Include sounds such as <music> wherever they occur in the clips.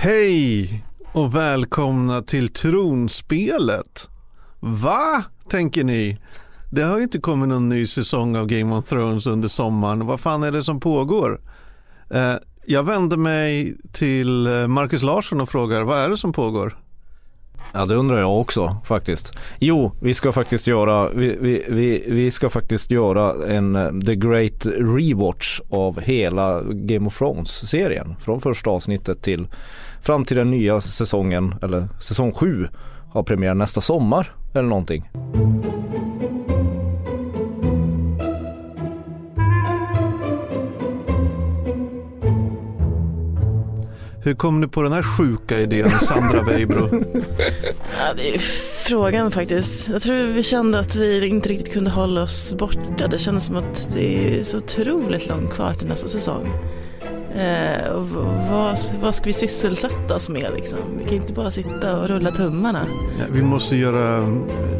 Hej och välkomna till Tronspelet. Va, tänker ni? Det har ju inte kommit någon ny säsong av Game of Thrones under sommaren. Vad fan är det som pågår? Eh, jag vänder mig till eh, Marcus Larsson och frågar, vad är det som pågår? Ja det undrar jag också faktiskt. Jo, vi ska faktiskt göra, vi, vi, vi, vi ska faktiskt göra en eh, The Great Rewatch av hela Game of Thrones-serien. Från första avsnittet till fram till den nya säsongen, eller säsong 7 har premiär nästa sommar eller någonting. Hur kom du på den här sjuka idén, Sandra Weibro? Ja, det är frågan faktiskt. Jag tror vi kände att vi inte riktigt kunde hålla oss borta. Det kändes som att det är så otroligt långt kvar till nästa säsong. Eh, och vad, vad ska vi sysselsätta oss med liksom? Vi kan inte bara sitta och rulla tummarna. Ja, vi måste göra,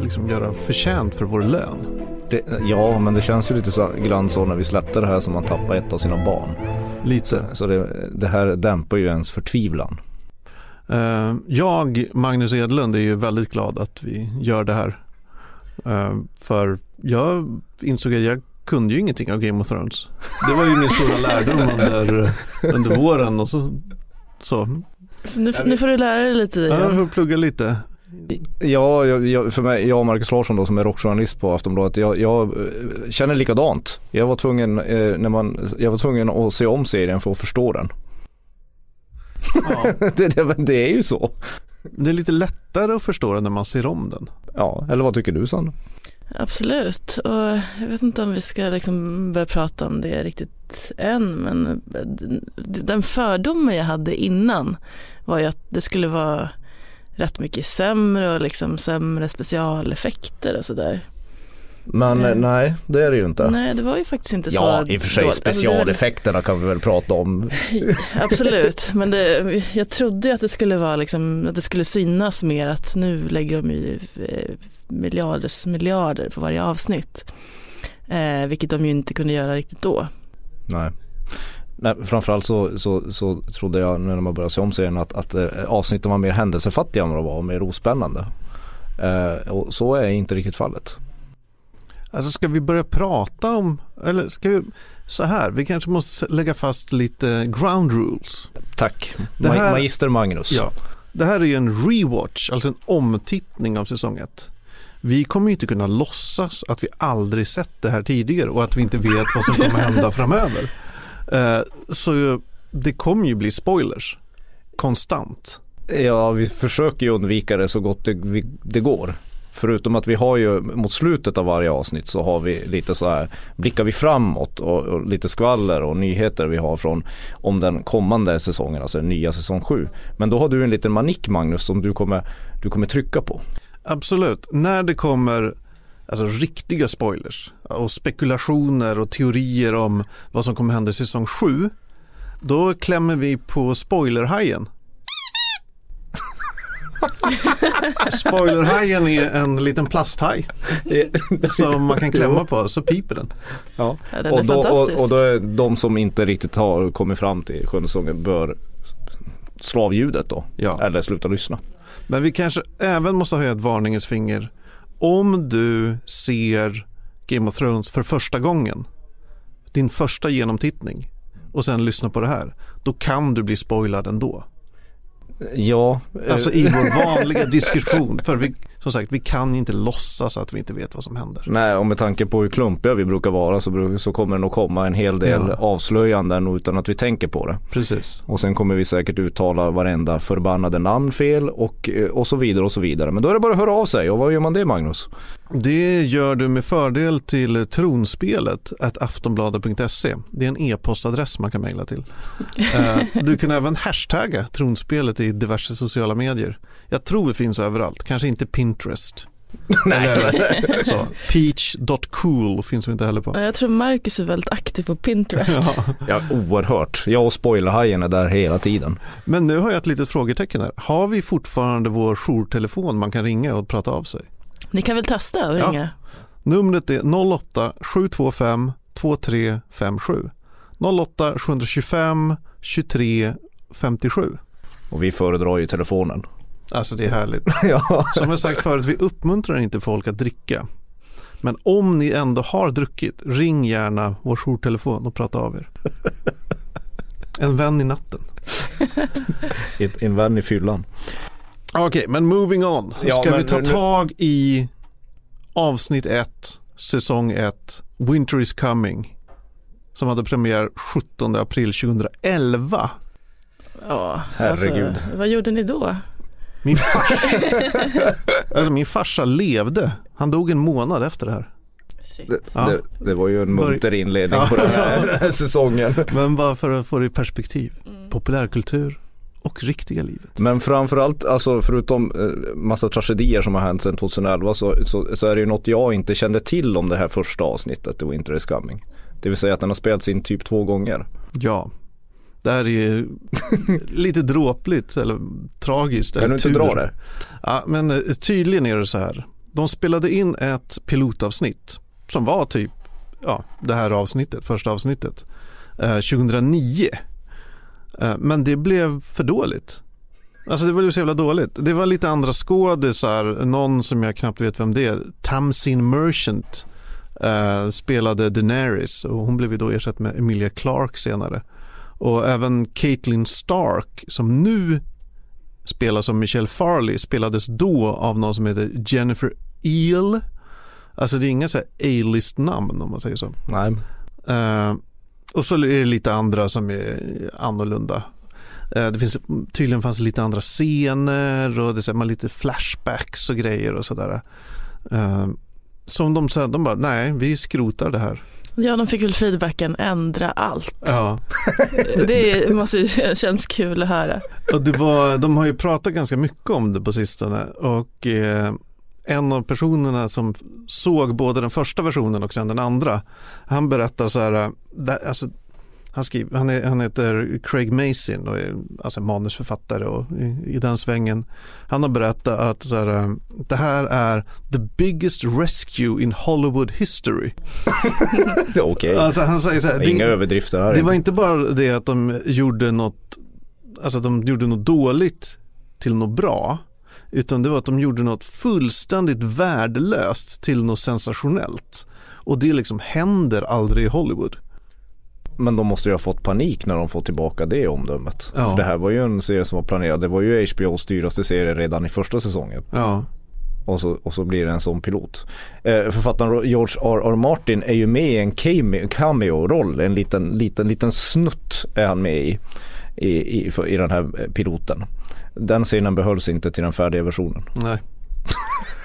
liksom, göra förtjänt för vår lön. Det, ja, men det känns ju lite så, grann så när vi släppte det här som man tappar ett av sina barn. Lite. Så det, det här dämpar ju ens förtvivlan. Uh, jag, Magnus Edlund, är ju väldigt glad att vi gör det här. Uh, för jag insåg att jag kunde ju ingenting av Game of Thrones. Det var ju min stora lärdom under, under våren och så. så. så nu, nu, får du lära dig lite. Ja, jag får plugga lite. Ja, jag, för mig, jag och Marcus Larsson då som är rockjournalist på Aftonbladet, jag, jag känner likadant. Jag var, tvungen, eh, när man, jag var tvungen att se om serien för att förstå den. Ja. <laughs> det, det, det, är ju så. Det är lite lättare att förstå den när man ser om den. Ja, eller vad tycker du Sandra? Absolut, och jag vet inte om vi ska liksom börja prata om det riktigt än, men den fördomen jag hade innan var ju att det skulle vara rätt mycket sämre och liksom sämre specialeffekter och sådär. Men mm. nej, det är det ju inte. Nej, det var ju faktiskt inte så. Ja, i och för sig specialeffekterna kan vi väl prata om. <laughs> Absolut, men det, jag trodde att det skulle vara liksom, att det skulle synas mer att nu lägger de ju eh, miljarders miljarder på varje avsnitt. Eh, vilket de ju inte kunde göra riktigt då. Nej. Nej, framförallt så, så, så trodde jag när man började se om serien att, att eh, avsnitten var mer händelsefattiga än vad de var och mer ospännande. Eh, och så är inte riktigt fallet. Alltså ska vi börja prata om, eller ska vi, så här, vi kanske måste lägga fast lite ground rules. Tack, det här, Magister Magnus. Ja, det här är ju en rewatch, alltså en omtittning av säsong 1. Vi kommer inte kunna låtsas att vi aldrig sett det här tidigare och att vi inte vet vad som kommer hända <laughs> framöver. Eh, så det kommer ju bli spoilers konstant. Ja, vi försöker ju undvika det så gott det, det går. Förutom att vi har ju mot slutet av varje avsnitt så har vi lite så här blickar vi framåt och, och, lite skvaller och nyheter vi har från om den kommande säsongen, alltså den nya säsong 7. Men då har du en liten manik Magnus som du kommer, du kommer trycka på. Absolut, när det kommer alltså riktiga spoilers och spekulationer och teorier om vad som kommer hända i säsong 7 då klämmer vi på spoilerhajen. Spoilerhajen är en liten plasthaj <laughs> som man kan klämma på så piper den. Ja. ja och, då, och, och, då är de som inte riktigt har kommit fram till sjunde säsongen bör slå av ljudet då ja. eller sluta lyssna. Men vi kanske även måste höja ett varningens finger om du ser Game of Thrones för första gången, din första genomtittning och sen lyssnar på det här, då kan du bli spoilad ändå. Ja. Alltså i vår vanliga diskussion. För vi, som sagt, vi kan inte låtsas att vi inte vet vad som händer. Nej, och med tanke på hur klumpiga vi brukar vara så, så kommer det nog komma en hel del ja. avslöjanden utan att vi tänker på det. Precis. Och sen kommer vi säkert uttala varenda förbannade namn fel och, och så vidare och så vidare. Men då är det bara att höra av sig och vad gör man det Magnus? Det gör du med fördel till tronspelet aftonbladet.se. Det är en e-postadress man kan mejla till. <laughs> Eh, du kan även hashtagga tronspelet i diverse sociala medier. Jag tror vi finns överallt, kanske inte Pinterest. <laughs> Eller så. Peach.cool finns vi inte heller på. Jag tror Marcus är väldigt aktiv på Pinterest. ja. ja, oerhört. Jag och spoilerhajen är där hela tiden. Men nu har jag ett litet frågetecken här. Har vi fortfarande vår jourtelefon man kan ringa och prata av sig? Ni kan väl testa och ringa? Ja. Numret är 08 725 2357. 08 725 23 57. Och vi föredrar ju telefonen. Alltså det är härligt. <laughs> ja. Som jag sagt förut, vi uppmuntrar inte folk att dricka. Men om ni ändå har druckit, ring gärna vår jourtelefon och prata av er. <laughs> En vän i natten. <laughs> En vän i fyllan. Okej, okay, men moving on. Ja, Ska men vi ta nu- tag i avsnitt 1, säsong 1, Winter is coming. Som hade premiär 17 april 2011. Ja, Herregud. Alltså, vad gjorde ni då? Min farsa, <laughs> alltså min farsa levde. Han dog en månad efter det här. Shit. Det, Ja. det, det var ju en munter inledning på den här, <laughs> den här säsongen. Men bara för att få det i perspektiv. Mm. Populärkultur och riktiga livet. Men framförallt, alltså förutom eh, massa tragedier som har hänt sedan 2011 så, så, så är det ju något jag inte kände till om det här första avsnittet, The Winter is coming. Det vill säga att den har spelats in typ två gånger. Ja, det här är <laughs> lite dråpligt eller tragiskt. Kan eller du inte tur. dra det? Ja, men eh, tydligen är det så här. De spelade in ett pilotavsnitt som var typ ja, det här avsnittet, första avsnittet, eh, 2009. Eh, men det blev för dåligt. Alltså det blev så jävla dåligt. Det var lite andra skådisar, någon som jag knappt vet vem det är, Tamsin Merchant eh, spelade Daenerys och hon blev ju då ersatt med Emilia Clarke senare. Och även Caitlyn Stark som nu spelas som Michelle Farley spelades då av någon som heter Jennifer Eel. Alltså det är inga så här A-list namn om man säger så. Nej. Eh, och så är det lite andra som är annorlunda. Eh, det finns, tydligen fanns lite andra scener och det är så här, man lite flashbacks och grejer och sådär. Eh, som de sa, de bara nej vi skrotar det här. Ja, de fick väl feedbacken ändra allt. Ja. <laughs> Det måste ju <laughs> känns kul att höra. Och det var, de har ju pratat ganska mycket om det på sistone och eh, en av personerna som såg både den första versionen och sen den andra, han berättar så här, eh, alltså, han, skriver, han, är, han heter Craig Mason och är alltså manusförfattare och i, i den svängen. Han har berättat att här, eh, det här är the biggest rescue in Hollywood history. <laughs> Okej. Alltså, han säger så här, Inga det, överdrifter här. det var inte bara det att de gjorde något, alltså att de gjorde något dåligt till något bra. Utan det var att de gjorde något fullständigt värdelöst till något sensationellt. Och det liksom händer aldrig i Hollywood. Men de måste ju ha fått panik när de får tillbaka det omdömet. Ja. För det här var ju en serie som var planerad. Det var ju HBOs dyraste serie redan i första säsongen. Ja, Och så, och så blir det en sån pilot. Eh, författaren George R. R. Martin är ju med i en cameo- cameo-roll. En liten, liten, liten snutt är han med i. I, i, i den här piloten. Den scenen behölls inte till den färdiga versionen. nej.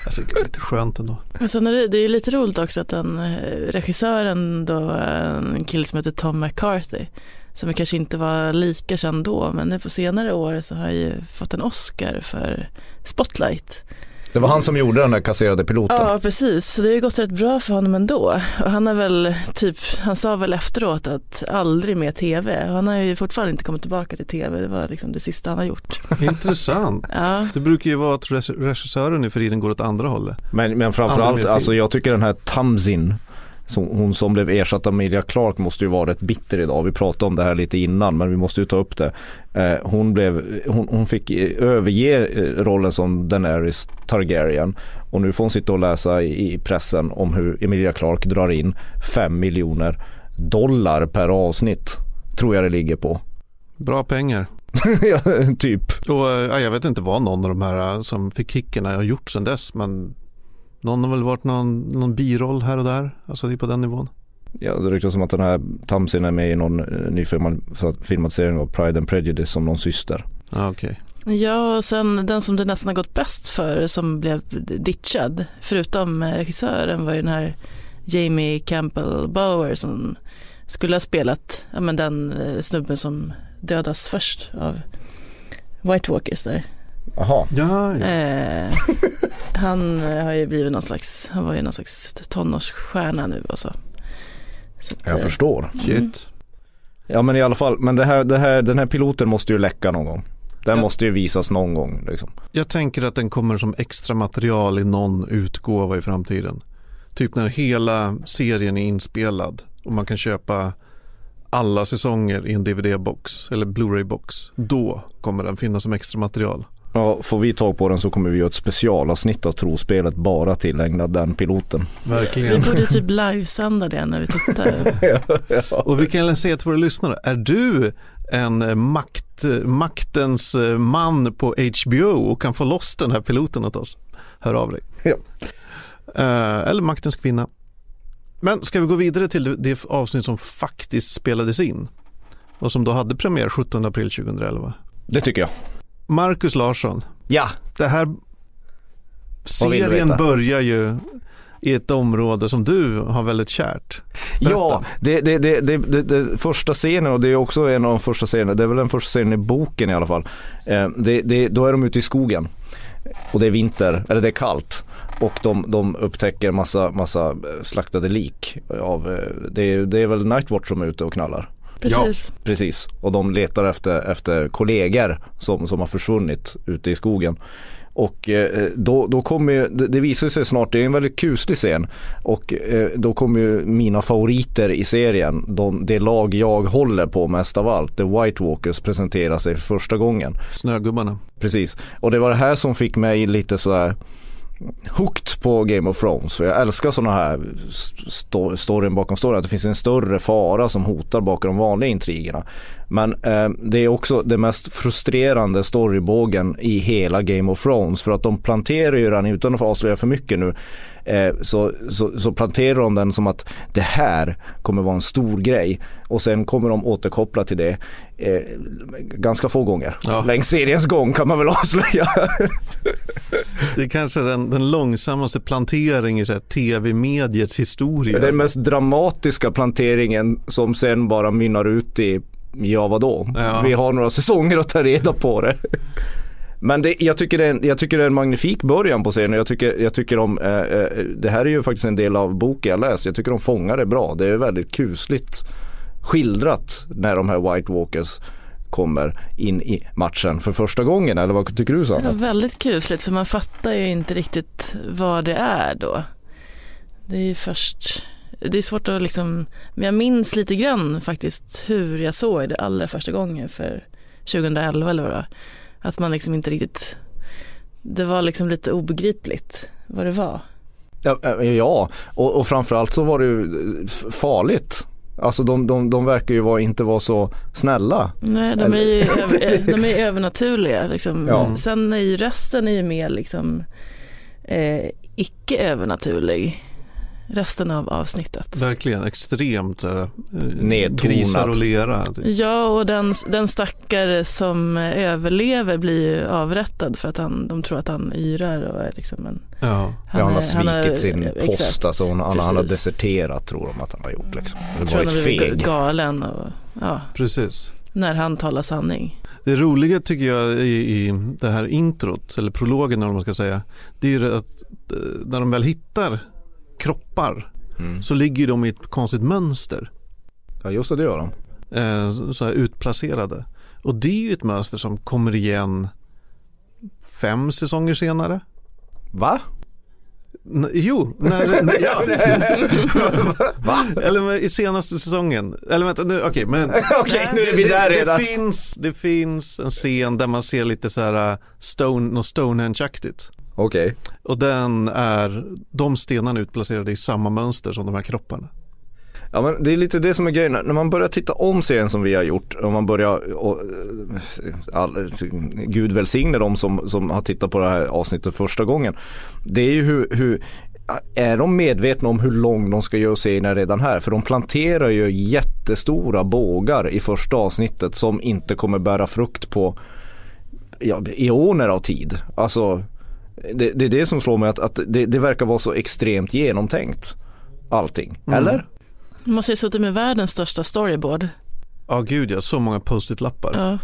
Alltså det är lite skönt ändå. Men sen är det, det är lite roligt också att den eh, regissören då, en kille som heter Tom McCarthy, som kanske inte var lika känd då, men nu på senare år så har han ju fått en Oscar för Spotlight. Det var han som gjorde den där kasserade piloten. Ja, precis. Så det har ju gått rätt bra för honom ändå. Och han har väl typ, han sa väl efteråt att aldrig mer tv. Och han har ju fortfarande inte kommit tillbaka till tv. Det var liksom det sista han har gjort. Intressant. <laughs> Ja, Det brukar ju vara att reg- regissören nu för tiden går åt andra hållet. Men, men framförallt, alltså jag tycker den här Tamzin som, hon som blev ersatt av Emilia Clark måste ju vara rätt bitter idag. Vi pratade om det här lite innan men vi måste ju ta upp det. Eh, hon, blev, hon, hon fick eh, överge eh, rollen som Daenerys Targaryen och nu får hon sitta och läsa i, i pressen om hur Emilia Clark drar in 5 miljoner dollar per avsnitt. Tror jag det ligger på. Bra pengar. <laughs> Ja, typ. Och eh, jag vet inte vad någon av de här som fick kickarna har gjort sedan dess men någon har väl varit någon, någon biroll här och där. Alltså det är på den nivån. Ja, det ryktas som att den här Tamsin är med i någon eh, ny filmad- filmatisering av Pride and Prejudice som någon syster. Ja, okej. ja och sen den som det nästan har gått bäst för som blev ditchad, förutom eh, regissören, var ju den här Jamie Campbell Bower som skulle ha spelat ja, men den eh, snubben som dödas först av White Walkers där. Jaha. Ja, ja. Eh, han eh, har ju blivit någon slags, han var ju någon slags tonårsstjärna nu och så. så att, Jag eh, förstår. Shit. Ja men i alla fall, men det här, det här, den här piloten måste ju läcka någon gång. Den Ja. måste ju visas någon gång liksom. Jag tänker att den kommer som extra material i någon utgåva i framtiden. Typ när hela serien är inspelad och man kan köpa alla säsonger i en DVD-box eller Blu-ray-box, då kommer den finnas som extra material. Ja, får vi tag på den så kommer vi göra ett specialavsnitt av trospelet bara tillägnat den piloten. Verkligen. Vi borde typ livesända det när vi tittar. <laughs> Och vi kan säga till våra lyssnare, är du en makt, maktens man på HBO och kan få loss den här piloten åt oss? Hör av dig. Ja. Eh, eller maktens kvinna. Men ska vi gå vidare till det avsnitt som faktiskt spelades in och som då hade premiär 17 april 2011. Det tycker jag. Marcus Larsson, Ja, det här serien börjar ju i ett område som du har väldigt kärt. Berätta. Ja, det, det, det, det, det, första scenen och det är också en av de första scenerna, det är väl den första scenen i boken i alla fall. Eh, det, det, då är de ute i skogen och det är vinter, eller det är kallt och de, de upptäcker massa, massa slaktade lik av, eh, det är, det är väl Nightwatch som är ute och knallar. Precis. Precis, och de letar efter, efter kollegor som, som har försvunnit ute i skogen. Och eh, då, då kommer ju, det, det visar sig snart, det är en väldigt kuslig scen. Och eh, då kommer ju mina favoriter i serien, de, det lag jag håller på mest av allt, The White Walkers presenterar sig för första gången. Snögubbarna. Precis, och det var det här som fick mig lite så här hooked på Game of Thrones. För jag älskar sådana här sto- storyn bakom storyn. Att det finns en större fara som hotar bakom de vanliga intrigerna. Men eh, det är också det mest frustrerande storybågen i hela Game of Thrones. För att de planterar ju den, utan att få avslöja för mycket nu, eh, så, så, så planterar de den som att det här kommer vara en stor grej. Och sen kommer de återkoppla till det eh, ganska få gånger. Ja. Längs seriens gång kan man väl <laughs> avslöja. Det är kanske den, den långsammaste plantering i tv-mediets historia. Den mest dramatiska planteringen som sen bara mynnar ut i, ja vadå? Ja. Vi har några säsonger att ta reda på det. Men det, jag, tycker det är en, jag tycker det är en magnifik början på serien. Jag tycker, jag tycker de, eh, eh, det här är ju faktiskt en del av boken jag läst. Jag tycker de fångar det bra. Det är väldigt kusligt skildrat när de här White Walkers kommer in i matchen för första gången. Eller vad tycker du Det var Sanna? väldigt kusligt för man fattar ju inte riktigt vad det är då. Det är ju först, det är svårt att liksom, men jag minns lite grann faktiskt hur jag såg det allra första gången för 2011 eller vad det var. Att man liksom inte riktigt, det var liksom lite obegripligt vad det var. Ja, eh, ja. Och, och framförallt så var det ju farligt. Alltså de, de, de verkar ju vara, inte vara så snälla. Nej, de är ju över, <laughs> de är övernaturliga liksom. Ja. Sen är ju resten är ju mer liksom eh, icke övernaturlig. Resten av avsnittet. Verkligen extremt här, eh, Nedtonat. grisar och lera. Ja, och den, den stackare som överlever blir ju avrättad för att han, de tror att han yrar och är liksom en... Ja. ja, han har är- svikit sin exakt. post, alltså han, han, han har deserterat tror de att han har gjort liksom. Det tror var han ett har blivit feg. galen och, ja, Precis. när han talar sanning. Det roliga tycker jag i, i det här introt, eller prologen eller vad man ska säga, det är ju att eh, när de väl hittar kroppar Mm. så ligger de i ett konstigt mönster. Ja just det, det gör de. eh, så här utplacerade. Och det är ju ett mönster som kommer igen fem säsonger senare. Va? N- jo, när, när, <laughs> ja. <laughs> Va? eller i senaste säsongen. Eller vänta nu, okej men <laughs> Okej, nu är vi där det, redan. det, finns, det finns en scen där man ser lite så här uh, stone, något Stonehenge-aktigt. Okej. Och den är, de stenarna är utplacerade i samma mönster som de här kropparna. Ja men det är lite det som är grejen, när man börjar titta om serien som vi har gjort och man börjar, och, eh, all, gud välsigne dem som, som har tittat på det här avsnittet första gången. Det är ju hur, hur är de medvetna om hur lång de ska göra serien redan här? För de planterar ju jättestora bågar i första avsnittet som inte kommer bära frukt på ja, eoner av tid. Alltså det, det är det som slår mig att, att det, det verkar vara så extremt genomtänkt allting. Mm. Eller? De måste ju suttit med världens största storyboard. Ja gud ja, så många post-it-lappar. Ja.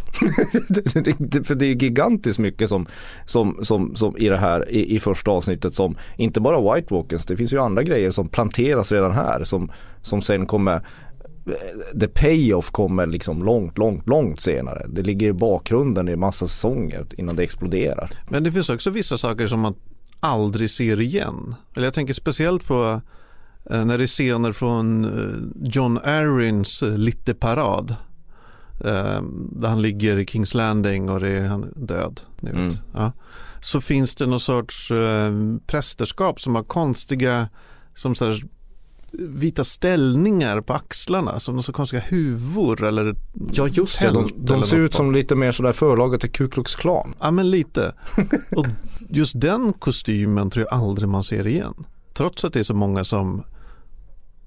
<laughs> för det är gigantiskt mycket som, som, som, som i det här i, i första avsnittet som inte bara White Walkers, det finns ju andra grejer som planteras redan här som, som sen kommer the payoff kommer liksom långt, långt, långt senare. Det ligger i bakgrunden i massa säsonger innan det exploderar. Men det finns också vissa saker som man aldrig ser igen. Eller jag tänker speciellt på Eh, när det är scener från eh, John Arryns eh, Litte Parad. Där han ligger i Kings Landing och det är, han död. Ni vet. Mm. Ja. Så finns det någon sorts prästerskap som har konstiga som så här, vita ställningar på axlarna som någon så konstiga huvor eller Ja just det, de, de ser ut som lite mer sådär förlaget till Ku Klux Klan. Ja men lite. Och just den kostymen tror jag aldrig man ser igen. Trots att det är så många som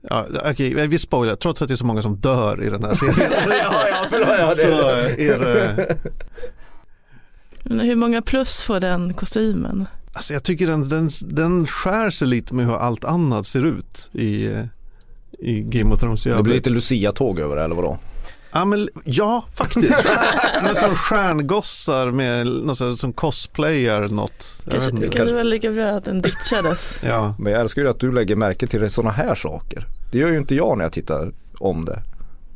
Ja, okej, vi spoilar, trots att det är så många som dör i den här serien. <laughs> ja, ja, förlåt, ja, så är det, <laughs> Men hur många plus får den kostymen? Alltså jag tycker den, den, den skär sig lite med hur allt annat ser ut i, i Game of Thrones i Det blir lite Lucia-tåg över det eller vadå? Ja, men, ja faktiskt. <laughs> men som stjärngossar med något sånt som cosplayar något. Jag Kanske, vet inte. kanske var lika bra att den ditchades. <laughs> Ja. Men jag älskar ju att du lägger märke till sådana här saker. Det gör ju inte jag när jag tittar om det.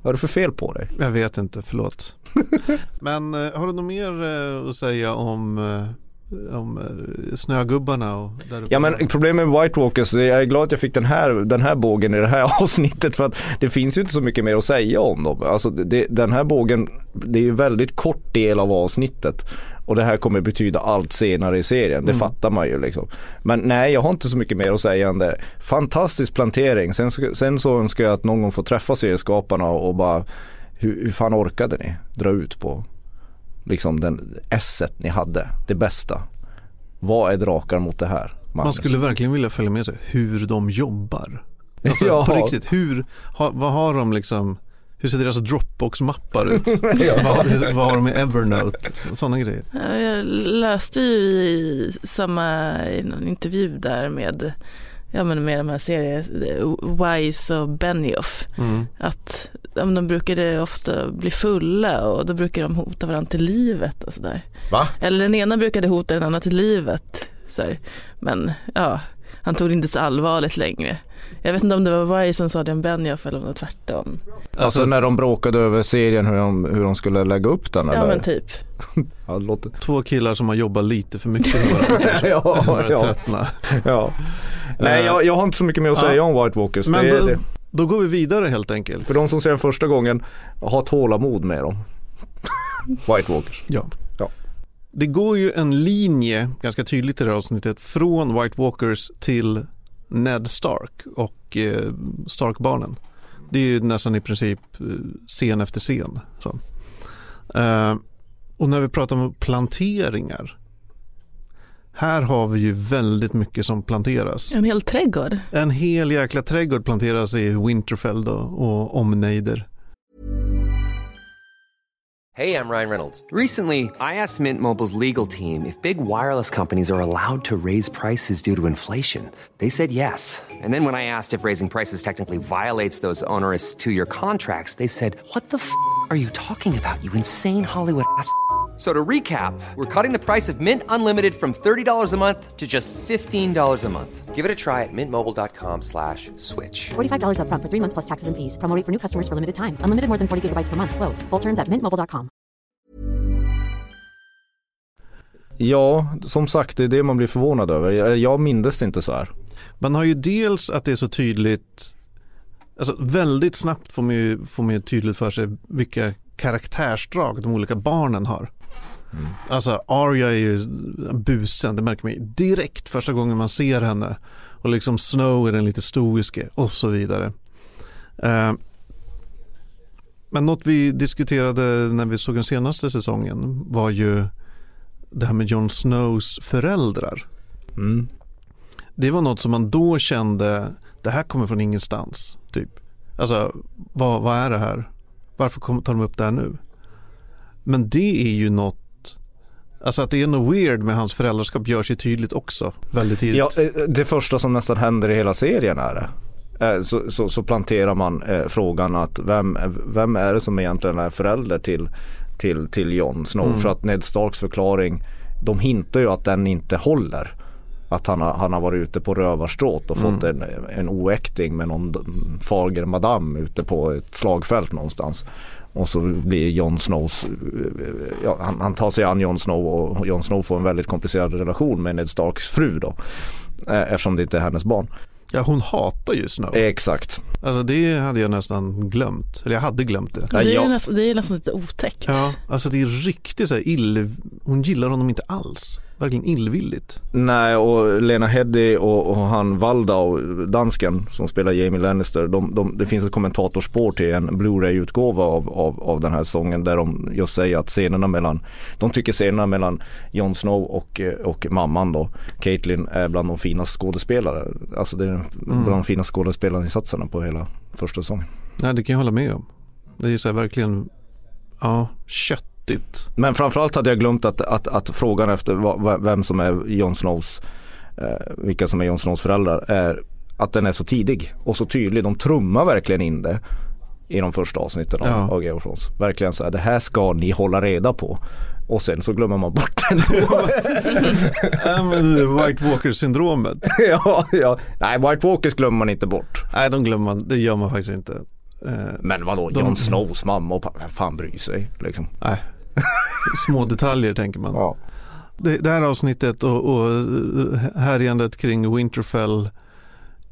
Vad är det för fel på dig? Jag vet inte, förlåt. <laughs> Men eh, har du något mer eh, att säga om, eh, om eh, snögubbarna och där uppe? Ja men problemet med White Walkers, jag är glad att jag fick den här, den här bågen i det här <laughs> avsnittet för att det finns ju inte så mycket mer att säga om dem. Alltså det, den här bågen, det är ju väldigt kort del av avsnittet och det här kommer betyda allt senare i serien, det Mm. fattar man ju liksom. Men nej, jag har inte så mycket mer att säga än det. Fantastisk plantering, sen, sen så önskar jag att någon gång få träffa serieskaparna och bara hur, hur fan orkade ni dra ut på liksom den esset ni hade, det bästa. Vad är drakar mot det här? Man Magnus? skulle verkligen vilja följa med sig hur de jobbar. Alltså, <laughs> Ja. På riktigt, hur, ha, vad har de liksom, hur ser deras Dropbox-mappar ut? <laughs> Ja. vad, vad har de i Evernote? Sådana grejer. Ja, Jag läste ju i samma i någon intervju där med, ja, men med de här serierna, Wise och Benioff, Mm. att ja, men de brukade ofta bli fulla och då brukade de hota varandra till livet och sådär. Va? Eller den ena brukade hota den andra till livet. Så här. Men ja, han tog det inte så allvarligt längre. Jag vet inte om det var Wise som sa det om Benioff eller om det var tvärtom. Alltså, när de bråkade över serien hur de, hur de skulle lägga upp den Ja eller? men typ. <laughs> Ja, låter... Två killar som har jobbat lite för mycket med <laughs> varandra. ja, ja, tröttna. ja. Nej jag, jag har inte så mycket mer att Ja. säga om White Walkers. Men det, då, det. då går vi vidare helt enkelt. För de som ser den första gången, ha tålamod med dem. <laughs> White Walkers. Ja. Ja. Det går ju en linje ganska tydligt i det här avsnittet från White Walkers till Ned Stark och eh, Stark-barnen. Det är ju nästan i princip eh, scen efter scen. Så. Eh, och när vi pratar om planteringar. Här har vi ju väldigt mycket som planteras. En hel trädgård. En hel jäkla trädgård planteras i Winterfell då, och omnejder. Hey, I'm Ryan Reynolds. Recently, I asked Mint Mobile's legal team if big wireless companies are allowed to raise prices due to inflation. They said yes. And then when I asked if raising prices technically violates those onerous two year contracts, they said, What the f are you talking about, you insane Hollywood ass? So to recap, we're cutting the price of Mint Unlimited from $30 a month to just $15 a month. Give it a try at mintmobile.com slash switch. $45 upfront for three months plus taxes and fees. Promo for new customers for limited time. Unlimited more than 40 gigabytes per month. Slows. Full terms at mintmobile.com. Ja, som sagt det är det man blir förvånad över. Jag, jag mindes inte så här. Man har ju dels att det är så tydligt, alltså väldigt snabbt får man ju, får man ju tydligt för sig vilka karaktärsdrag de olika barnen har. Alltså Arya är ju busen, det märker man ju direkt första gången man ser henne. Och liksom Snow är den lite stoiske och så vidare. Eh, men något vi diskuterade när vi såg den senaste säsongen var ju det här med Jon Snows föräldrar Mm. det var något som man då kände, det här kommer från ingenstans. Typ. Alltså, vad, vad är det här? Varför tar de upp det här nu? Men det är ju något, alltså att det är något weird med hans föräldraskap gör sig tydligt också väldigt tidigt. Ja, eh, det första som nästan händer i hela serien är det. Eh, Så, så, så planterar man eh, frågan att vem, vem är det som egentligen är förälder till, till, till Jon Snow? Mm. För att Ned Starks förklaring, de hintar ju att den inte håller. Att han har, han har varit ute på rövarstråt och fått en, en oäkting med någon fager madam ute på ett slagfält någonstans. Och så blir Jon Snows, ja, han, han tar sig an Jon Snow och Jon Snow får en väldigt komplicerad relation med Ned Starks fru då. Eh, Eftersom det inte är hennes barn. Ja, hon hatar ju Snow. Exakt. Alltså det hade jag nästan glömt. Eller jag hade glömt det. Det, är jag- nästan, det är nästan lite otäckt. Ja, alltså det är riktigt så här ill... Hon gillar honom inte alls. Verkligen illvilligt. Nej och Lena Headey och, och han Waldau, dansken som spelar Jamie Lannister. De, de, det finns ett kommentatorspår till en Blu-ray-utgåva av, av, av den här sången där de just säger att scenerna mellan, de tycker scenerna mellan Jon Snow och, och mamman då, Caitlyn är bland de finaste skådespelare. Alltså det är bland de finaste skådespelarinsatserna på hela första säsongen. Nej, det kan jag hålla med om. Det är så här verkligen, ja, köttigt. Men framförallt hade jag glömt att, att, att frågan efter vem som är Jon Snows, eh, vilka som är Jon Snows föräldrar är att den är så tidig och så tydlig. De trummar verkligen in det i de första avsnitten av, Ja. av Game of Thrones. Verkligen så här, det här ska ni hålla reda på. Och sen så glömmer man bort <laughs> det ändå. Ja, men White Walker-syndromet. <laughs> ja, ja. Nej, White Walkers glömmer man inte bort. Nej, de glömmer man. Det gör man faktiskt inte. Eh, Men vadå, De- Jon Snows mamma och pappa, vem fan bryr sig liksom. nej. <laughs> Små detaljer tänker man. Ja. Det, det här avsnittet och, och härjandet kring Winterfell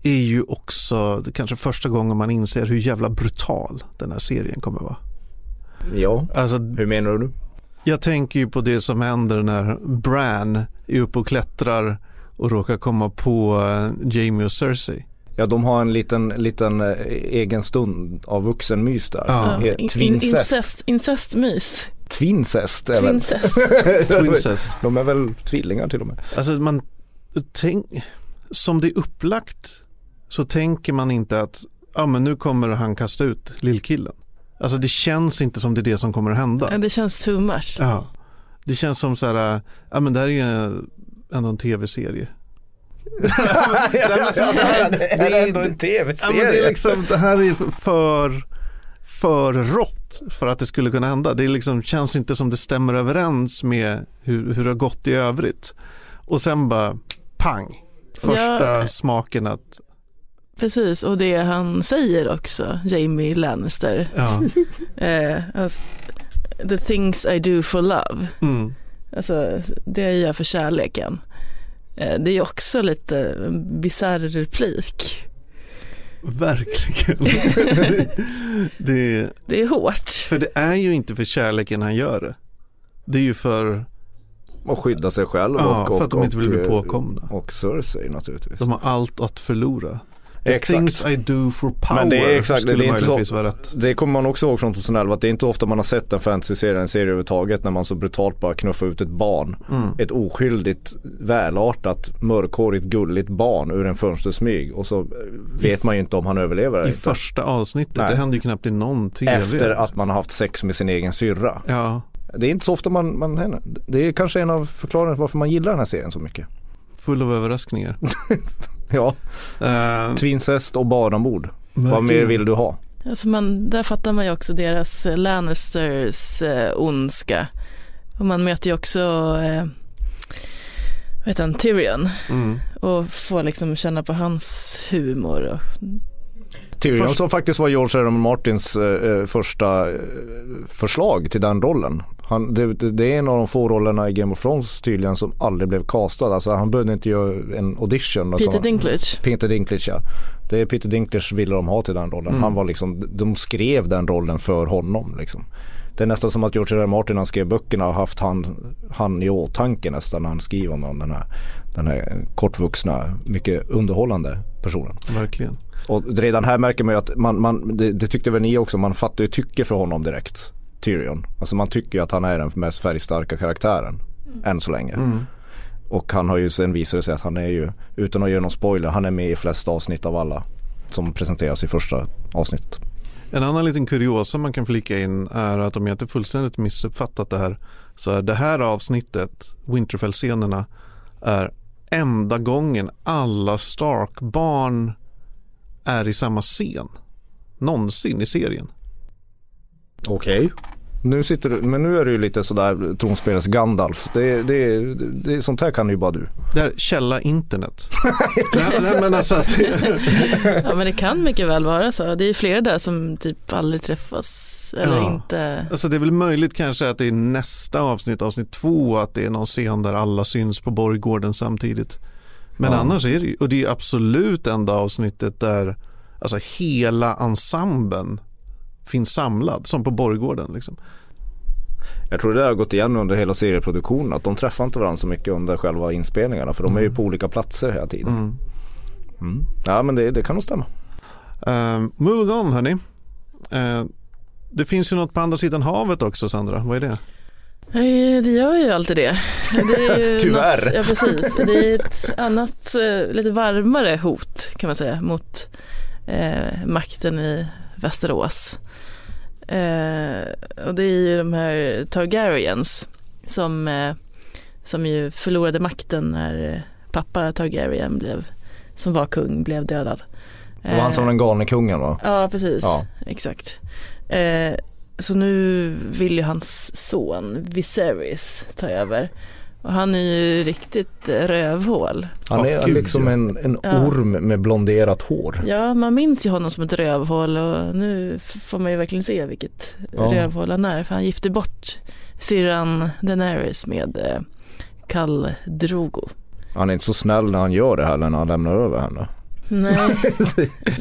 är ju också det kanske första gången man inser hur jävla brutal den här serien kommer vara. ja, Alltså, hur menar du? jag tänker ju på det som händer när Bran är uppe och klättrar och råkar komma på eh, Jamie och Cersei. Ja, de har en liten, liten eh, egen stund av vuxenmys där. Ja. In- in- Twincest. incest, incestmys. Twincest är? Twincest. <laughs> Twincest. De är väl tvillingar till och med. Alltså man tänk, som det är upplagt så tänker man inte att ja, men nu kommer han kasta ut lillkillen. Alltså det känns inte som det är det som kommer att hända. Ja, Det känns too much. Ja. Det känns som så här, ja men det här är ju ändå en tv-serie. <laughs> det här- det är- ändå en Ja, men tv-serie. det, är liksom, det här är för, för för att det skulle kunna hända. Det liksom, känns inte som det stämmer överens med hur, hur det har gått i övrigt. Och sen bara pang, första Ja. smaken att Precis, och det han säger också, Jamie Lannister. ja, <laughs> Eh, alltså, the things I do for love. mm, Alltså det jag gör för kärleken. Eh, det är också lite bisarr replik. Verkligen. <laughs> det, det, Det är hårt. för det är ju inte för kärleken han gör det. Det är ju för, Och skydda sig själv Ja, och, för och, att de inte vill bli och, påkomna. Och Cersei naturligtvis. de har allt att förlora. The Exakt. things I do for power Men det är exakt, det är inte så- vara rätt. Det kommer man också ihåg från 2011 att det är inte ofta man har sett en fantasy-serie, en serie överhuvudtaget när man så brutalt bara knuffar ut ett barn. Mm. Ett oskyldigt, välartat, mörkhårigt, gulligt barn ur en fönstersmyg och så eh, vet man ju inte om han överlever eller I inte. första avsnittet, Nej. det händer ju knappt i någon tv. Efter att man har haft sex med sin egen syrra. Ja, Det är inte så ofta man, man händer. Det är kanske en av förklaringarna varför man gillar den här serien så mycket. full av överraskningar. <laughs> Ja, Uh, twincest och barnamord. Vad mer vill du ha? Alltså man, där fattar man ju också deras eh, Lannisters eh, ondska. Och man möter ju också eh, vad heter han, Tyrion Mm. och får liksom känna på hans humor. Och, Tyrion Först- som faktiskt var George R. R. Martins eh, eh, första eh, förslag till den rollen. Han, det, det är en av de få rollerna i Game of Thrones tydligen som aldrig blev castad. Alltså han behövde inte göra en audition. och Peter så. Dinklage. Peter Dinklage ja. Det är Peter Dinklage ville de ha till den rollen. Mm. Han var liksom, de skrev den rollen för honom liksom. Det är nästan som att George R. R. Martin när han skrev böckerna har haft han, han i åtanke nästan när han skriver om den här, den här kortvuxna, mycket underhållande personen. Verkligen. Och redan här märker man ju att man, man det, det tyckte väl ni också, man fattar ju tycke för honom direkt. Tyrion. Alltså man tycker ju att han är den mest färgstarka karaktären. Än så länge. Mm. Och han har ju sen visat sig att han är ju, utan att göra någon spoiler, han är med i flest avsnitt av alla. Som presenteras i första avsnittet. En annan liten kuriosa man kan flika in är att om jag inte fullständigt missuppfattat det här så är det här avsnittet, Winterfell-scenerna, är enda gången alla Stark-barn är i samma scen. Någonsin i serien. Okej. Nu sitter du, men nu är du ju lite sådär tronspelets Gandalf. Det, det, det, sånt här kan ju bara du. Det här källa internet. <laughs> nej, nej, men alltså att, Ja men det kan mycket väl vara så. Det är flera där som typ aldrig träffas eller Ja. inte. alltså det är väl möjligt kanske att det är nästa avsnitt, avsnitt två, att det är någon scen där alla syns på borggården samtidigt. Men Ja. annars är det ju, och det är absolut enda avsnittet där alltså hela ensemblen finns samlad som på Borggården. Liksom. Jag tror det har gått igen under hela serieproduktionen att de träffar inte varandra så mycket under själva inspelningarna för de är ju på olika platser hela tiden. Mm. Mm. Ja men det, det kan nog stämma. Uh, moving on hörni. Uh, det finns ju något på andra sidan havet också Sandra, vad är det? Nej, Det gör ju alltid det. det är ju <laughs> Tyvärr. Något, ja, precis. Det är ett annat, eh, lite varmare hot kan man säga mot eh, makten i Västerås. Eh, och det är ju de här Targaryens som, eh, som ju förlorade makten när eh, pappa Targaryen blev, som var kung, blev dödad. Det var han som Eh, den galne kungen va? Ja, precis. Ja. Exakt. Så nu vill ju hans son Viserys ta över. Och han är ju riktigt eh, rövhål. Han är liksom ja. en, en Ja. orm med blonderat hår. Ja, man minns ju honom som ett rövhål och nu får man ju verkligen se vilket Ja. rövhål han är. För han gifte bort syrran Daenerys med eh, Khal Drogo. Han är inte så snäll när han gör det heller när han lämnar över henne. Nej, <laughs>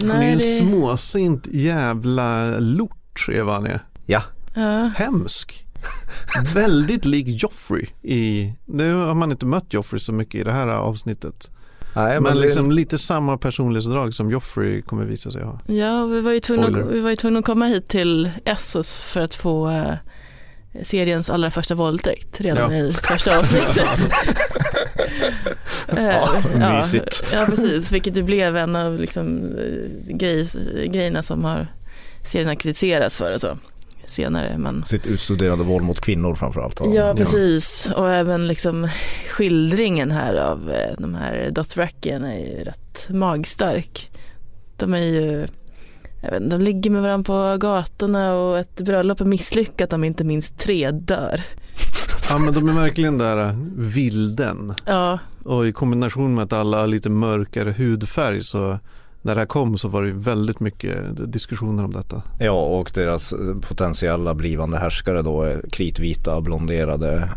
Han är nej en småsint jävla lort är vad han är. Ja. Ja. Hemsk. Väldigt lik Joffrey i, nu har man inte mött Joffrey så mycket i det här avsnittet. Nej, men det- liksom lite samma personlighetsdrag som Joffrey kommer visa sig ha. Ja, vi var, ju tvungna, Spoiler. vi var ju tvungna att komma hit till Essos för att få eh, seriens allra första våldtäkt redan Ja. i första avsnittet. <laughs> <laughs> Eh, Ja, mysigt. Ja, precis, vilket ju blev en av liksom, eh, grej, grejerna som har serien har kritiserats för och så senare. Men... Sitt utstuderade våld mot kvinnor framförallt. Ja, precis. Och även liksom skildringen här av eh, de här Dothrakien är ju rätt magstark. De är ju, jag vet, de ligger med varandra på gatorna och ett bröllop är misslyckat om inte minst tre dör. <laughs> Ja men de är verkligen där äh, vilden. Ja, Och i kombination med att alla har lite mörkare hudfärg så när det här kom så var det ju väldigt mycket diskussioner om detta. Ja, och deras eh, potentiella blivande härskare då är kritvita, blonderade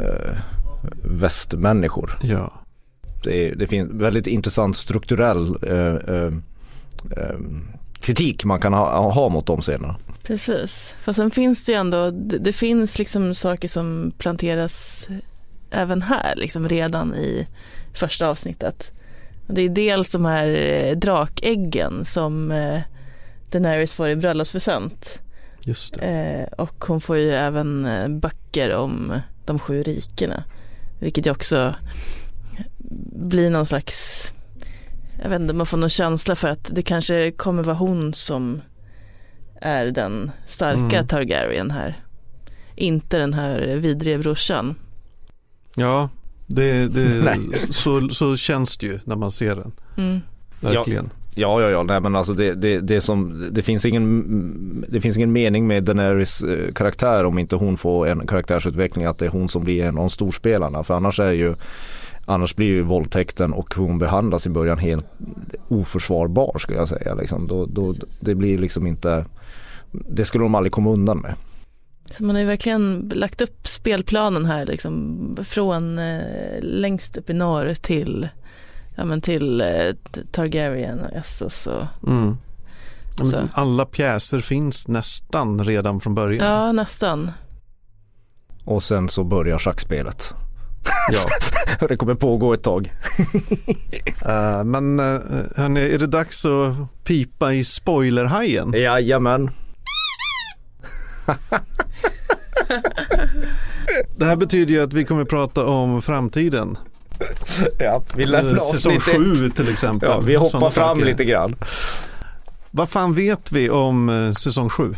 eh, västmänniskor. Ja. Det, är, det finns väldigt intressant strukturell eh, eh, eh, kritik man kan ha, ha mot de scenerna. precis. Fast sen finns det ju ändå, det, det finns liksom saker som planteras även här, liksom redan i första avsnittet. Det är dels de här eh, drakäggen som eh, Daenerys får i bröllopspresent. Just det. Eh, och hon får ju även böcker om de sju rikena. Vilket ju också blir någon slags, jag vet inte, man får någon känsla för att det kanske kommer vara hon som är den starka Mm. Targaryen här. Inte den här vidriga brorsan. Ja, det, det, <laughs> så, så känns det ju när man ser den. Mm. Verkligen. Ja, ja, ja, nej men alltså det, det, det, som, det, finns ingen, det finns ingen mening med Daenerys eh, karaktär om inte hon får en karaktärsutveckling att det är hon som blir en av de storspelarna. För annars är ju Annars blir ju våldtäkten och hur hon behandlas i början helt oförsvarbar skulle jag säga. Liksom. Då, då, det blir liksom inte, det skulle de aldrig komma undan med. Så man har ju verkligen lagt upp spelplanen här liksom från eh, längst upp i norr till, ja, men till eh, Targaryen och Essos och Mm. Ja, alla pjäser finns nästan redan från början. ja nästan. Och sen så börjar schackspelet. <laughs> Ja. <laughs> det kommer pågå ett tag. <laughs> Eh, men uh, hörni, är det dags att pipa i spoilerhajen? Jajamän. Det här betyder ju att vi kommer prata om framtiden. Ja, vi Eh, lämnar Säsong avsnittet. 7 till exempel. Ja, vi hoppar fram saker. lite grann. Vad fan vet vi om eh, säsong 7?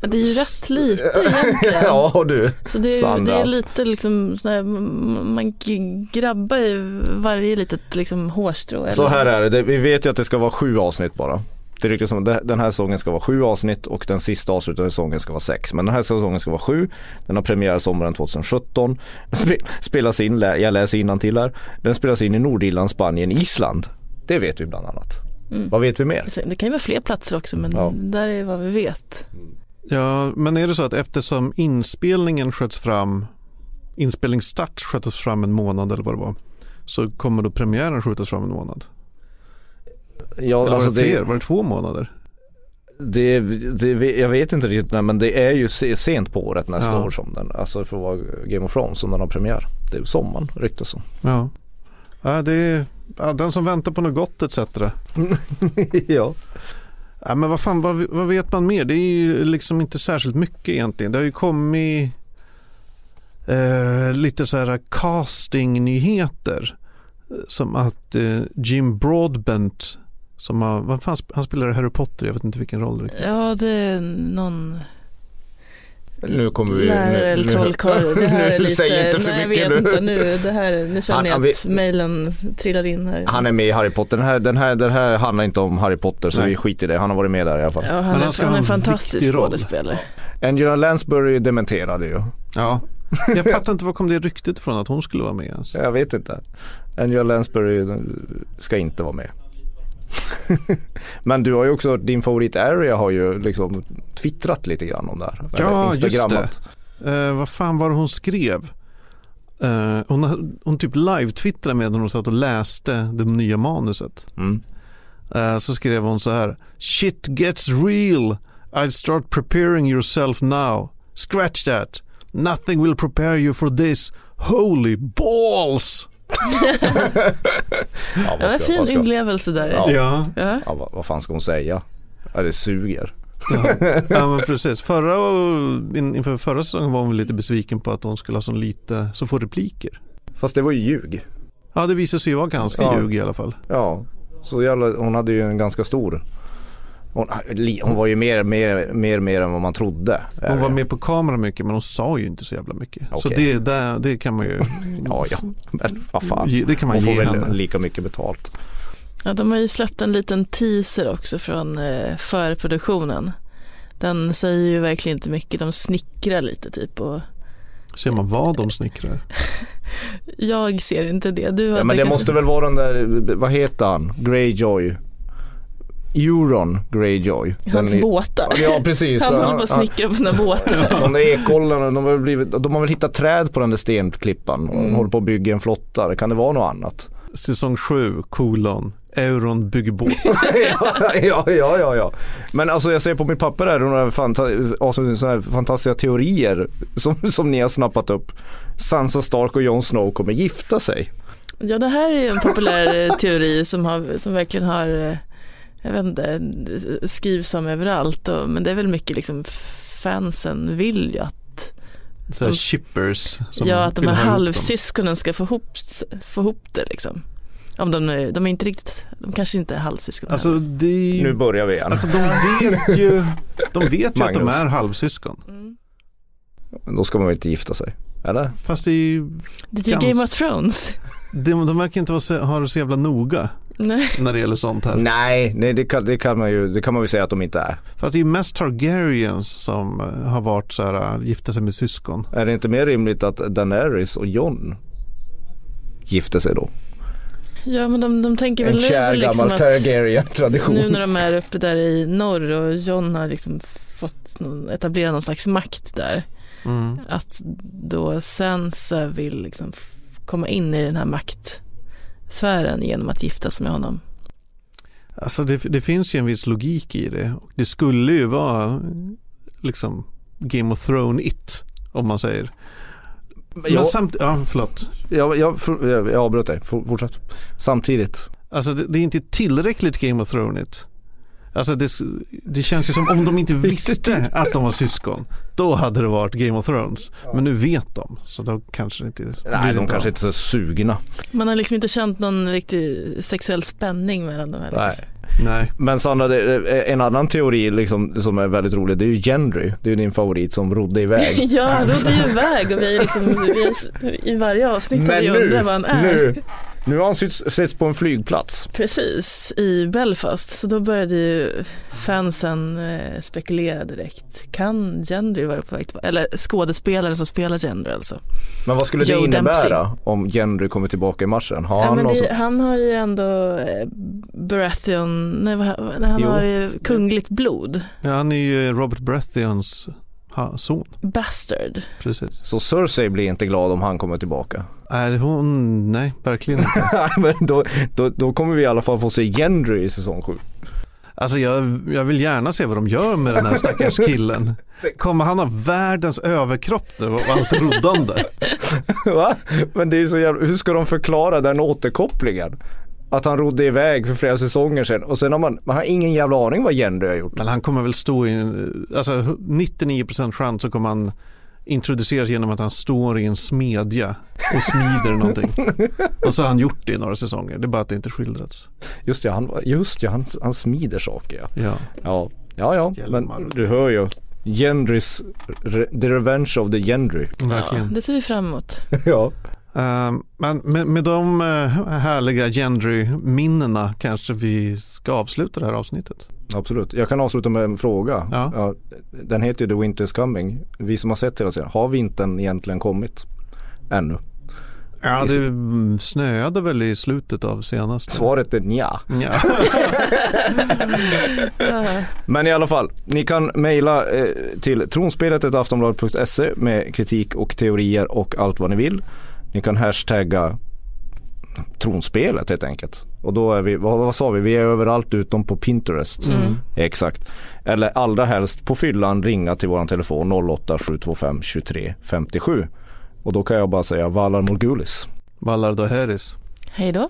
Men Det är ju rätt lite <laughs> egentligen. ja du. Så det, är- Sandra. det är lite liksom, man grabbar ju varje litet liksom hårstrå. eller- Så här är det. det, vi vet ju att det ska vara sju avsnitt bara. Det riktigt som det- den här säsongen ska vara sju avsnitt och den sista avslutande säsongen ska vara sex. Men den här säsongen ska vara sju. Den har premiär sommaren 2017. Den spe- spelas in, lä- jag läser till här. Den spelas in i Nordirland, Spanien, Island. Det vet vi bland annat. Mm. Vad vet vi mer? Det kan ju vara fler platser också men Ja. där är vad vi vet. Ja, men är det så att eftersom inspelningen sköts fram inspelningsstart skötas fram en månad eller vad det var. Så kommer då premiären skjutas fram en månad. Ja, Eller alltså var det fler? det, Var det två månader? det, det, jag vet inte riktigt men det är ju se- sent på året nästa Ja. år som den, alltså för att vara Game of Thrones som den har premiär. Det är sommaren ryktas som. Ja. ja, det är ja, den som väntar på något gott etc. <laughs> ja. Ja, men vad fan, vad, vad vet man mer? Det är ju liksom inte särskilt mycket egentligen. Det har ju kommit eh, lite så här castingnyheter. Som att eh, Jim Broadbent, som har, vad fan, han spelar i Harry Potter, jag vet inte vilken roll riktigt. Ja, det är någon Nu kommer vi... lärare nu, eller nu- trollkarl. Det här <laughs> är lite, Säg inte för nej, mycket jag vet nu. inte nu. Det här, nu känner Han- jag han att mejlen trillar in här. Han är med i Harry Potter. Den här, den här, den här handlar inte om Harry Potter så Nej. vi skiter i det. Han har varit med där i alla fall. Ja, han, Men är, han han är en fantastisk skådespelare. Angela Lansbury dementerade ju. Ja. Jag fattar inte var kom det ryktet ifrån att hon skulle vara med ens. Jag vet inte. Angela Lansbury ska inte vara med. <laughs> Men du har ju också, din favorit Area har ju liksom twittrat lite grann om det här. Ja, Eller just det. Instagrammat. Eh, vad fan var det hon skrev? Eh, hon, hon typ live-twittrade med när hon satt och läste det nya manuset. Mm. Eh, så skrev hon så här. Shit gets real. I'd start preparing yourself now. Scratch that. Nothing will prepare you for this. Holy balls! Ja, Ja, vad en ska, fin ska, inlevelse där. Ja. Ja, Ja. ja, vad, vad fan ska hon säga? Ja, det suger. ja. ja men precis. Förra, in, inför förra säsongen var hon lite besviken på att hon skulle ha så lite, så få repliker. Fast det var ju ljug. Ja det visade sig ju vara ganska Ja. ljug i alla fall. Ja, så jävla, hon hade ju en ganska stor hon, li- hon var ju mer, mer, mer, mer än vad man trodde. Hon var med på kamera mycket men hon sa ju inte så jävla mycket. Så Okej. det, det, det kan man ju Ja, ja, men vad fan. det kan man Hon får ge väl henne. lika mycket betalt. Ja, de har ju släppt en liten teaser också från eh, förproduktionen. Den säger ju verkligen inte mycket, de snickrar lite typ och Ser man vad de snickrar? <laughs> jag ser inte det. Du Ja, men det kanske- måste väl vara den där, vad heter han? Greyjoy. Euron Greyjoy. Hans Den båtar. Ja precis. Han håller på att Han- snickra på sina båtar. <laughs> De där ekollarna, de har, blivit, de har väl hittat träd på den där stenklippan och Mm. håller på att bygga en flotta. Kan det vara något annat? Säsong 7, kolon, Euron bygger båt. <laughs> ja, ja, ja, ja. Men alltså jag ser på mitt papper här några fanta- alltså, såna här fantastiska teorier som, som ni har snappat upp. Sansa Stark och Jon Snow kommer gifta sig. Ja, det här är en populär eh, teori som, har, som verkligen har, eh, jag vet inte, skrivs om överallt. Och, men det är väl mycket liksom fansen vill ju att, Så De- chippers. Som ja, att de här halvsyskonen ska få ihop, få ihop det liksom. Om de, är- de är inte riktigt, de kanske inte är halvsyskon Alltså ju, Nu börjar vi igen. alltså de vet ju, de vet ju att de är halvsyskon. Mm. Då ska man väl inte gifta sig? Eller? Fast det är ju, Det är Game of Thrones. de, de verkar inte vara så, ha det så jävla noga Nej. när det gäller sånt här. Nej, nej det, kan, det, kan man ju, det kan man väl säga att de inte är. Fast det är ju mest Targaryens som eh, har varit så här, äh, gifta sig med syskon. Är det inte mer rimligt att Daenerys och Jon gifter sig då? Ja men de, de tänker En väl kär nu liksom gammal att Targaryen-tradition. nu när de är uppe där i norr och John har liksom fått någon, etablera någon slags makt där. Mm. Att då Sansa vill liksom komma in i den här maktsfären genom att gifta sig med honom. Alltså det, det finns ju en viss logik i det. Och det skulle ju vara liksom Game of Thrones it om man säger. Men jag, samt, ja, förlåt. jag, jag, jag, jag avbröt dig, For- fortsätt. Samtidigt. Alltså det, det är inte tillräckligt Game of Thrones it. Alltså det, det känns ju som om de inte <laughs> visste att de var syskon. Då hade det varit Game of Thrones. Men nu vet de. Så då kanske det inte blir Nej, de kanske inte är så sugna. Man har liksom inte känt någon riktig sexuell spänning mellan de här. Nej. Nej. Men Sandra, det, är en annan teori liksom, som är väldigt rolig, det är ju Gendry. Det är ju din favorit som rodde iväg. <laughs> ja, rodde ju iväg och vi, är liksom, vi är, i varje avsnitt har Men vi undrar var han är. nu, nu har han setts på en flygplats. Precis, i Belfast. Så då började ju fansen eh, spekulera direkt. Kan Gendry vara på väg till, eller skådespelaren som spelar Gendry alltså. Men vad skulle det Joe innebära om Gendry kommer tillbaka i matchen? Har Ja, han men någon det, som... han har ju ändå eh, Baratheon, nej, han Jo. har ju kungligt blod. Ja, han är ju Robert Baratheons ha, son. Bastard. Precis. Så Cersei blir inte glad om han kommer tillbaka. Är hon, nej verkligen inte. <laughs> Men då, då, då kommer vi i alla fall få se Gendry i säsong 7. Alltså jag, jag vill gärna se vad de gör med den här stackars <laughs> killen. Kommer han ha världens överkropp nu och allt roddande? <laughs> Va? Men det är så jävla, hur ska de förklara den återkopplingen? Att han rodde iväg för flera säsonger sedan och sen har man, man har ingen jävla aning vad Gendry har gjort. Men han kommer väl stå i, en- alltså 99% chans så kommer han introduceras genom att han står i en smedja och smider någonting. <laughs> Och så har han gjort det i några säsonger, det är bara att det inte skildrats. Just ja, han, just ja, han, han smider saker ja. Ja. Ja, ja, ja. Men du hör ju. Gendrys, re, the revenge of the Gendry. Ja, det ser vi fram emot. <laughs> ja. Ehm, men med, med de eh, härliga Gendry-minnena kanske vi ska avsluta det här avsnittet. Absolut. Jag kan avsluta med en fråga. Ja. den heter ju The Winter is Coming. Vi som har sett hela serien, har vintern egentligen kommit? Ännu? Ja, det snöade väl i slutet av senaste. Svaret är nja. Ja. <laughs> Men i alla fall, ni kan mejla eh, till tronspelet.aftonbladet.se med kritik och teorier och allt vad ni vill. Ni kan hashtagga tronspelet helt enkelt. Och då är vi, vad, vad sa vi, vi är överallt utom på Pinterest. Mm. Exakt. Eller allra helst på fyllan ringa till våran telefon 08 725 23 57. Och då kan jag bara säga Valar Morgulis. Valar Doheris. Hej då.